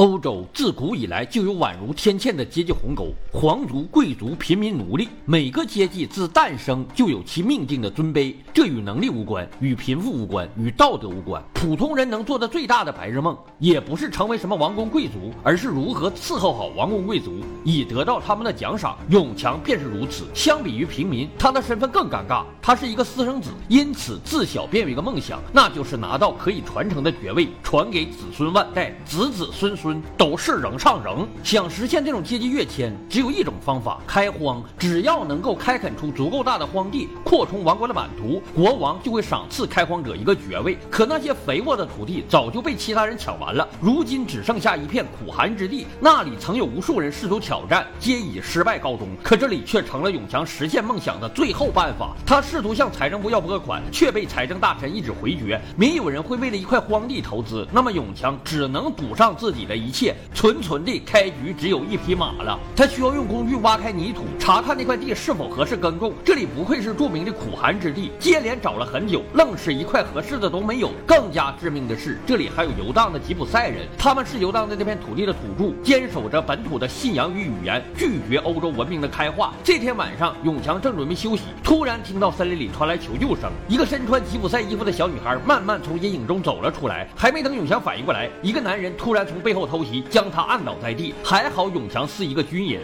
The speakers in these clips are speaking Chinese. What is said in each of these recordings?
欧洲自古以来就有宛如天堑的阶级鸿沟，皇族、贵族、平民、奴隶，每个阶级自诞生就有其命定的尊卑。这与能力无关，与贫富无关，与道德无关。普通人能做的最大的白日梦，也不是成为什么王公贵族，而是如何伺候好王公贵族，以得到他们的奖赏。永强便是如此。相比于平民，他的身份更尴尬，他是一个私生子，因此自小便有一个梦想，那就是拿到可以传承的爵位，传给子孙万代，子子孙。孙都是人上人，想实现这种阶级跃迁，只有一种方法：开荒。只要能够开垦出足够大的荒地，扩充王国的版图，国王就会赏赐开荒者一个爵位。可那些肥沃的土地早就被其他人抢完了，如今只剩下一片苦寒之地。那里曾有无数人试图挑战，皆以失败告终。可这里却成了永强实现梦想的最后办法。他试图向财政部要拨款，却被财政大臣一纸回绝。没有人会为了一块荒地投资，那么永强只能赌上自己。的一切，纯纯的开局只有一匹马了。他需要用工具挖开泥土，查看那块地是否合适耕种。这里不愧是著名的苦寒之地，接连找了很久，愣是一块合适的都没有。更加致命的是，这里还有游荡的吉普赛人，他们是游荡在这片土地的土著，坚守着本土的信仰与语言，拒绝欧洲文明的开化。这天晚上，永强正准备休息，突然听到森林里传来求救声，一个身穿吉普赛衣服的小女孩慢慢从阴影中走了出来。还没等永强反应过来，一个男人突然从背后。偷袭，将他按倒在地。还好永强是一个军人。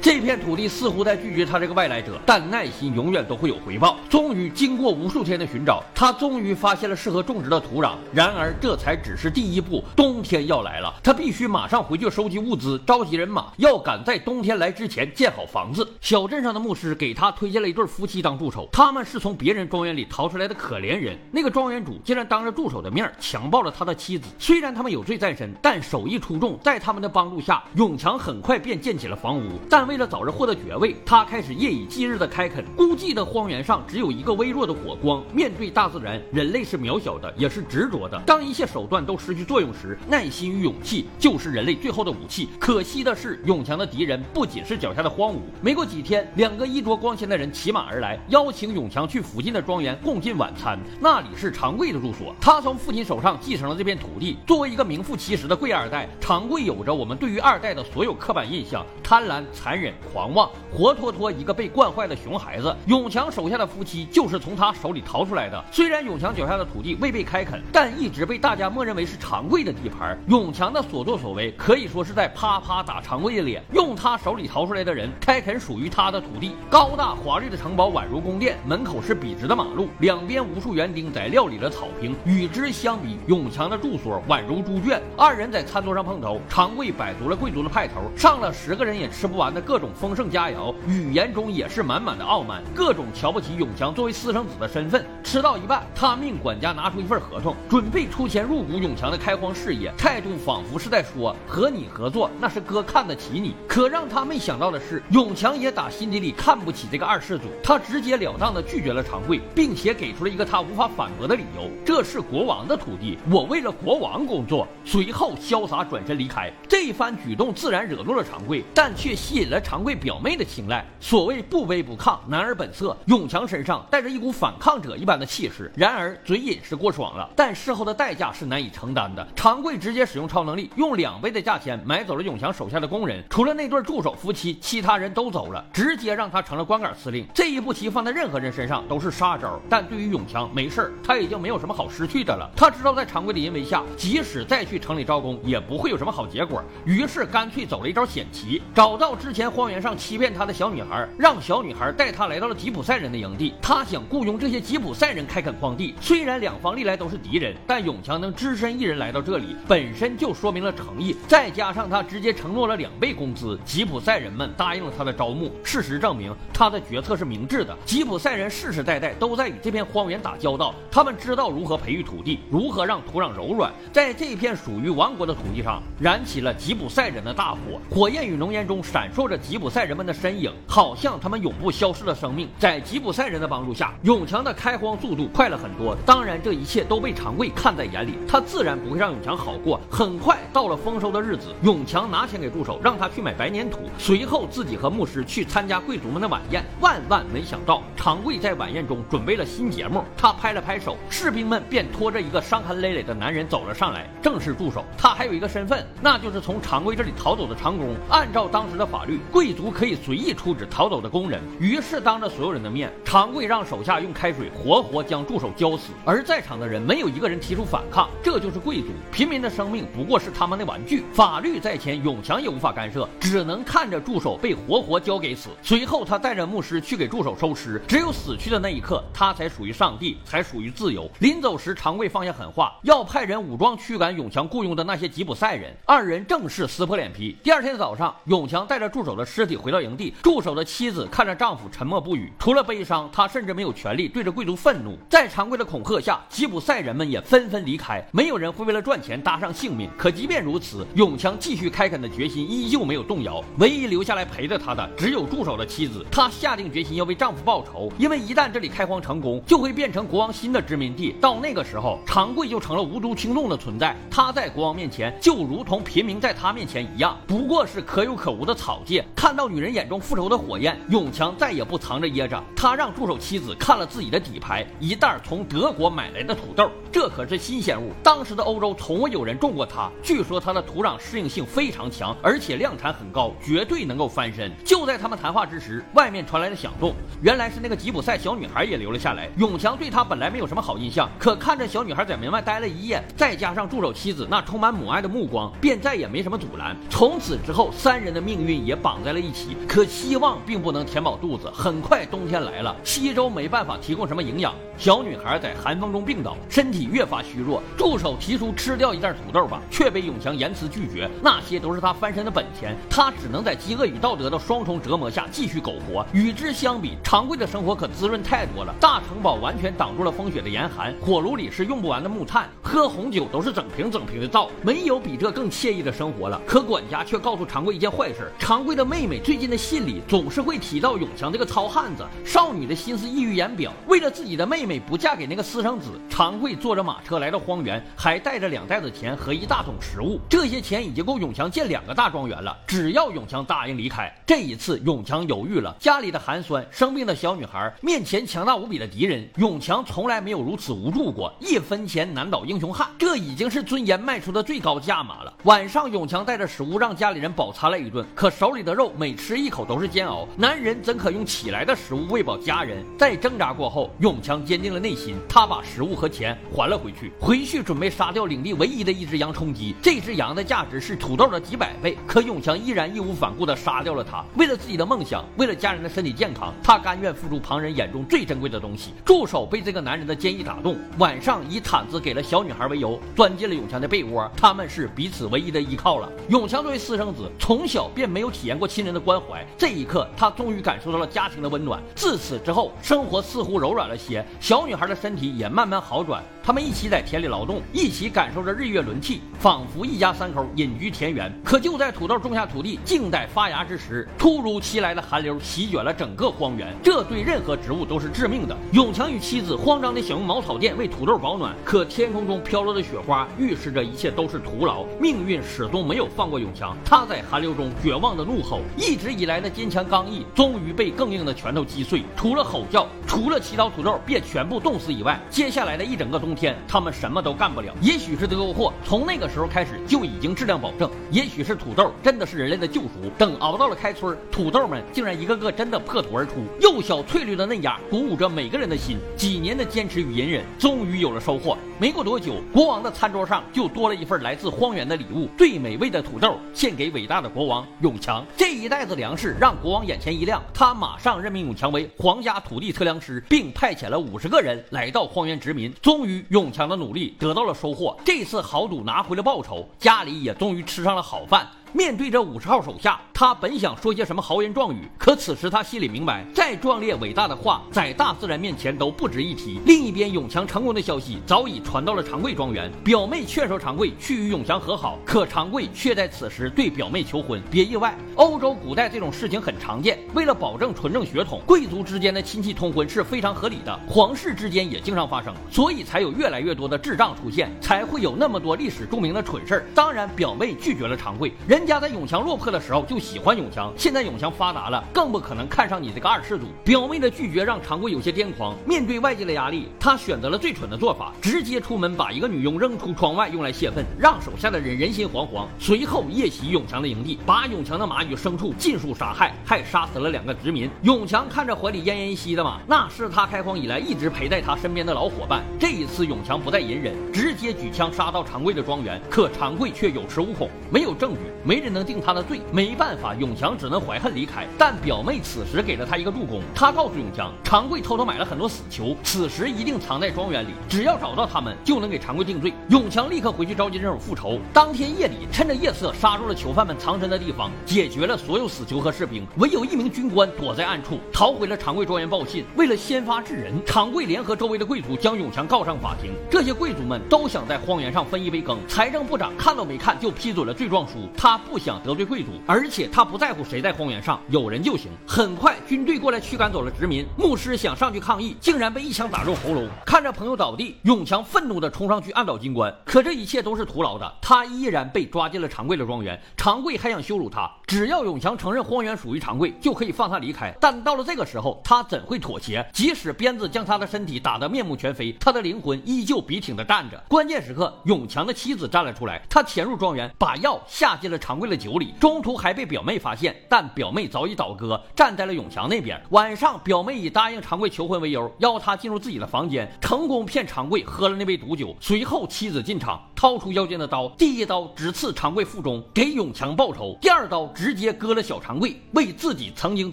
这片土地似乎在拒绝他这个外来者，但耐心永远都会有回报。终于，经过无数天的寻找，他终于发现了适合种植的土壤。然而，这才只是第一步，冬天要来了，他必须马上回去收集物资，召集人马，要赶在冬天来之前建好房子。小镇上的牧师给他推荐了一对夫妻当助手，他们是从别人庄园里逃出来的可怜人。那个庄园主竟然当着助手的面强暴了他的妻子。虽然他们有罪在身，但手艺出众，在他们的帮助下，永强很快便建起了房屋。但为了早日获得爵位，他开始夜以继日的开垦。孤寂的荒原上只有一个微弱的火光。面对大自然，人类是渺小的，也是执着的。当一切手段都失去作用时，耐心与勇气就是人类最后的武器。可惜的是，永强的敌人不仅是脚下的荒芜。没过几天，两个衣着光鲜的人骑马而来，邀请永强去附近的庄园共进晚餐。那里是长贵的住所，他从父亲手上继承了这片土地。作为一个名副其实的贵二代，长贵有着我们对于二代的所有刻板印象：贪婪、残忍。狂妄，活脱脱一个被惯坏的熊孩子。永强手下的夫妻就是从他手里逃出来的。虽然永强脚下的土地未被开垦，但一直被大家默认为是长贵的地盘。永强的所作所为可以说是在啪啪打长贵的脸。用他手里逃出来的人开垦属于他的土地，高大华丽的城堡宛如宫殿，门口是笔直的马路，两边无数园丁在料理着草坪。与之相比，永强的住所宛如猪圈。二人在餐桌上碰头，长贵摆足了贵族的派头，上了十个人也吃不完的各种丰。盛佳肴，语言中也是满满的傲慢，各种瞧不起永强作为私生子的身份。吃到一半，他命管家拿出一份合同，准备出钱入股永强的开荒事业，态度仿佛是在说：“和你合作，那是哥看得起你。”可让他没想到的是，永强也打心底里看不起这个二世祖，他直截了当的拒绝了长贵，并且给出了一个他无法反驳的理由：“这是国王的土地，我为了国王工作。”随后潇洒转身离开。这一番举动自然惹怒了长贵，但却吸引了长贵。表妹的青睐，所谓不卑不亢，男儿本色。永强身上带着一股反抗者一般的气势，然而嘴瘾是过爽了，但事后的代价是难以承担的。长贵直接使用超能力，用两倍的价钱买走了永强手下的工人，除了那对助手夫妻，其他人都走了，直接让他成了光杆司令。这一步棋放在任何人身上都是杀招，但对于永强没事儿，他已经没有什么好失去的了。他知道在长贵的淫威下，即使再去城里招工，也不会有什么好结果，于是干脆走了一招险棋，找到之前荒原上。欺骗他的小女孩，让小女孩带他来到了吉普赛人的营地。他想雇佣这些吉普赛人开垦荒地。虽然两方历来都是敌人，但永强能只身一人来到这里，本身就说明了诚意。再加上他直接承诺了两倍工资，吉普赛人们答应了他的招募。事实证明，他的决策是明智的。吉普赛人世世代代都在与这片荒原打交道，他们知道如何培育土地，如何让土壤柔软。在这片属于王国的土地上，燃起了吉普赛人的大火，火焰与浓烟中闪烁着吉普赛人们的身影，好像他们永不消逝的生命。在吉普赛人的帮助下，永强的开荒速度快了很多。当然，这一切都被长贵看在眼里，他自然不会让永强好过。很快到了丰收的日子，永强拿钱给助手，让他去买白粘土，随后自己和牧师去参加贵族们的晚宴。万万没想到，长贵在晚宴中准备了新节目，他拍了拍手，士兵们便拖着一个伤痕累累的男人走了上来，正是助手。他还有一个身份，那就是从长贵这里逃走的长工。按照当时的法律，贵族可以随意处置逃走的工人。于是当着所有人的面，长贵让手下用开水活活将助手浇死，而在场的人没有一个人提出反抗。这就是贵族，平民的生命不过是他们的玩具。法律在前，永强也无法干涉，只能看着助手被活活浇给死。随后他带着牧师去给助手收尸，只有死去的那一刻，他才属于上帝，才属于自由。临走时，长贵放下狠话，要派人武装驱赶永强雇佣的那些吉普赛人。二人正式撕破脸皮。第二天早上，永强带着助手的尸体回到营地，助手的妻子看着丈夫沉默不语，除了悲伤，她甚至没有权利对着贵族愤怒。在常规的恐吓下，吉普赛人们也纷纷离开，没有人会为了赚钱搭上性命。可即便如此，永强继续开垦的决心依旧没有动摇。唯一留下来陪着他的，只有助手的妻子。她下定决心要为丈夫报仇，因为一旦这里开荒成功，就会变成国王新的殖民地。到那个时候，长贵就成了无足轻重的存在。他在国王面前，就如同平民在他面前一样，不过是可有可无的草芥。看到女人眼中复仇的火焰，永强再也不藏着掖着。他让助手妻子看了自己的底牌，一袋从德国买来的土豆，这可是新鲜物。当时的欧洲从未有人种过它，据说它的土壤适应性非常强，而且量产很高，绝对能够翻身。就在他们谈话之时，外面传来了响动，原来是那个吉普赛小女孩也留了下来。永强对她本来没有什么好印象，可看着小女孩在门外待了一夜，再加上助手妻子那充满母爱的目光，便再也没什么阻拦。从此之后，三人的命运也绑绑在了一起。可希望并不能填饱肚子。很快冬天来了，西周没办法提供什么营养，小女孩在寒风中病倒，身体越发虚弱。助手提出吃掉一袋土豆吧，却被永强严词拒绝。那些都是他翻身的本钱，他只能在饥饿与道德的双重折磨下继续苟活。与之相比，常贵的生活可滋润太多了。大城堡完全挡住了风雪的严寒，火炉里是用不完的木炭，喝红酒都是整瓶整瓶的倒，没有比这更惬意的生活了。可管家却告诉常贵一件坏事：常贵的妹妹最近的信里总是会提到永强这个糙汉子。少女的心思溢于言表，为了自己的妹妹不嫁给那个私生子，常贵坐着马车来到荒原，还带着两袋子钱和一大桶食物。这些钱已经够永强建两个大庄园了。只要永强答应离开，这一次永强犹豫了。家里的寒酸，生病的小女孩，面前强大无比的敌人，永强从来没有如此无助过。一分钱难倒英雄汉，这已经是尊严卖出的最高价码了。晚上，永强带着食物让家里人饱餐了一顿，可手里的肉每吃一口都是煎熬。男人怎可用起来的食物喂饱家人？在挣扎过后，永强坚定了内心，他把食物和钱还了回去，回去准备杀掉领地唯一的一只羊充饥。这只羊的价值是土豆的几百倍，可永强依然义无反顾地杀掉了它。为了自己的梦想，为了家人的身体健康，他甘愿付出旁人眼中最珍贵的东西。助手被这个男人的坚毅打动，晚上以毯子给了小女孩为由，钻进了永强的被窝。他们是彼此唯一的依靠了。永强作为私生子，从小便没有体验过亲人的关怀，这一刻，他终于感受到了家庭的温暖。自此之后，生活似乎柔软了些，小女孩的身体也慢慢好转。他们一起在田里劳动，一起感受着日月轮替，仿佛一家三口隐居田园。可就在土豆种下土地、静待发芽之时，突如其来的寒流席卷了整个荒原，这对任何植物都是致命的。永强与妻子慌张地想用茅草垫为土豆保暖，可天空中飘落的雪花预示着一切都是徒劳。命运始终没有放过永强，他在寒流中绝望地怒吼，吼一直以来的坚强刚毅终于被更硬的拳头击碎。除了吼叫，除了祈祷土豆别全部冻死以外，接下来的一整个冬天，他们什么都干不了。也许是德国货从那个时候开始就已经质量保证，也许是土豆真的是人类的救赎。等熬到了开春，土豆们竟然一个个真的破土而出，幼小翠绿的嫩芽鼓舞着每个人的心。几年的坚持与隐忍，终于有了收获。没过多久，国王的餐桌上就多了一份来自荒原的礼物——最美味的土豆，献给伟大的国王永强。这一袋子粮食让国王眼前一亮，他马上任命永强为皇家土地测量师，并派遣了五十个人来到荒原殖民。终于，永强的努力得到了收获，这次豪赌拿回了报酬，家里也终于吃上了好饭。面对着五十号手下。他本想说些什么豪言壮语，可此时他心里明白，再壮烈伟大的话，在大自然面前都不值一提。另一边，永强成功的消息早已传到了长贵庄园，表妹劝说长贵去与永强和好，可长贵却在此时对表妹求婚。别意外，欧洲古代这种事情很常见。为了保证纯正血统，贵族之间的亲戚通婚是非常合理的，皇室之间也经常发生，所以才有越来越多的智障出现，才会有那么多历史著名的蠢事儿。当然，表妹拒绝了长贵，人人家在永强落魄的时候就喜欢永强，现在永强发达了，更不可能看上你这个二世祖。表妹的拒绝让长贵有些癫狂，面对外界的压力，他选择了最蠢的做法，直接出门把一个女佣扔出窗外，用来泄愤，让手下的人人心惶惶。随后夜袭永强的营地，把永强的马与牲畜尽数杀害，还杀死了两个殖民。永强看着怀里奄奄一息的马，那是他开荒以来一直陪在他身边的老伙伴。这一次永强不再隐忍，直接举枪杀到长贵的庄园，可长贵却有恃无恐，没有证据，没人能定他的罪。没办法，永强只能怀恨离开。但表妹此时给了他一个助攻，他告诉永强，长贵偷偷买了很多死囚，此时一定藏在庄园里，只要找到他们，就能给长贵定罪。永强立刻回去召集人手复仇。当天夜里，趁着夜色杀入了囚犯们藏身的地方，解决了所有死囚和士兵，唯有一名军官躲在暗处，逃回了长贵庄园报信。为了先发制人，长贵联合周围的贵族将永强告上法庭。这些贵族们都想在荒原上分一杯羹。财政部长看都没看就批准了罪状书，他不想得罪贵族，而且他不在乎谁在荒原上，有人就行。很快，军队过来驱赶走了殖民。牧师想上去抗议，竟然被一枪打中喉咙。看着朋友倒地，永强愤怒地冲上去按倒军官。可这一切都是徒劳的，他依然被抓进了长贵的庄园。长贵还想羞辱他，只要永强承认荒原属于长贵，就可以放他离开。但到了这个时候，他怎会妥协？即使鞭子将他的身体打得面目全非，他的灵魂依旧笔挺地站着。关键时刻，永强的妻子站了出来，他潜入庄园，把药下进了长贵的酒里。中途还被表妹发现，但表妹早已倒戈，站在了永强那边。晚上，表妹以答应长贵求婚为由，邀他进入自己的房间，成功骗长贵喝了那杯毒酒。随后，妻子进场，掏出腰间的刀，第一刀直刺长贵腹中，给永强报仇；第二刀直接割了小长贵，为自己曾经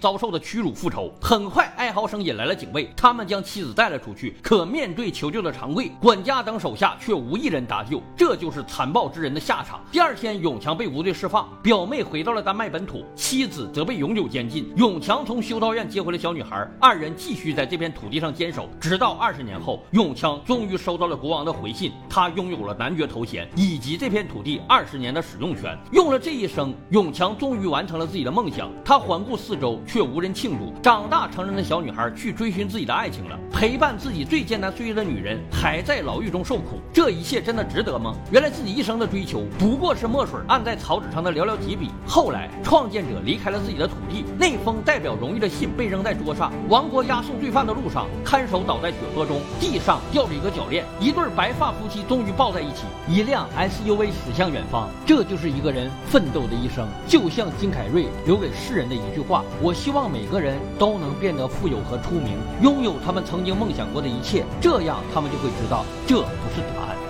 遭受的屈辱复仇。很快，哀嚎声引来了警卫，他们将妻子带了出去。可面对求救的长贵、管家等手下，却无一人搭救。这就是残暴之人的下场。第二天，永强被无罪释放，表妹回到了丹麦本土，妻子则被永久监禁。永强从修道院接回了小女孩，二人继续在这片土地上坚守，直到二十年后，永强终于收到了国王的回信，他拥有了男爵头衔以及这片土地二十年的使用权。用了这一生，永强终于完成了自己的梦想。他环顾四周，却无人庆祝。长大成人的小女孩去追寻自己的爱情了，陪伴自己最艰难岁月的女人还在牢狱中受苦，这一切真的值得吗？原来自己一生的追求不过是墨水按在草纸上的寥寥几笔。后来，创建者离开了自己的土地，那封代表荣誉的信被扔在桌上。王国押送罪犯的路上，看守倒在血泊中，地上吊着一个脚链。一对白发夫妻终于抱在一起，一辆 SUV 驶向远方。这就是一个人奋斗的一生，就像金凯瑞留给世人的一句话：我希望每个人都能变得富有和出名，拥有他们曾经梦想过的一切，这样他们就会知道，这不是答案。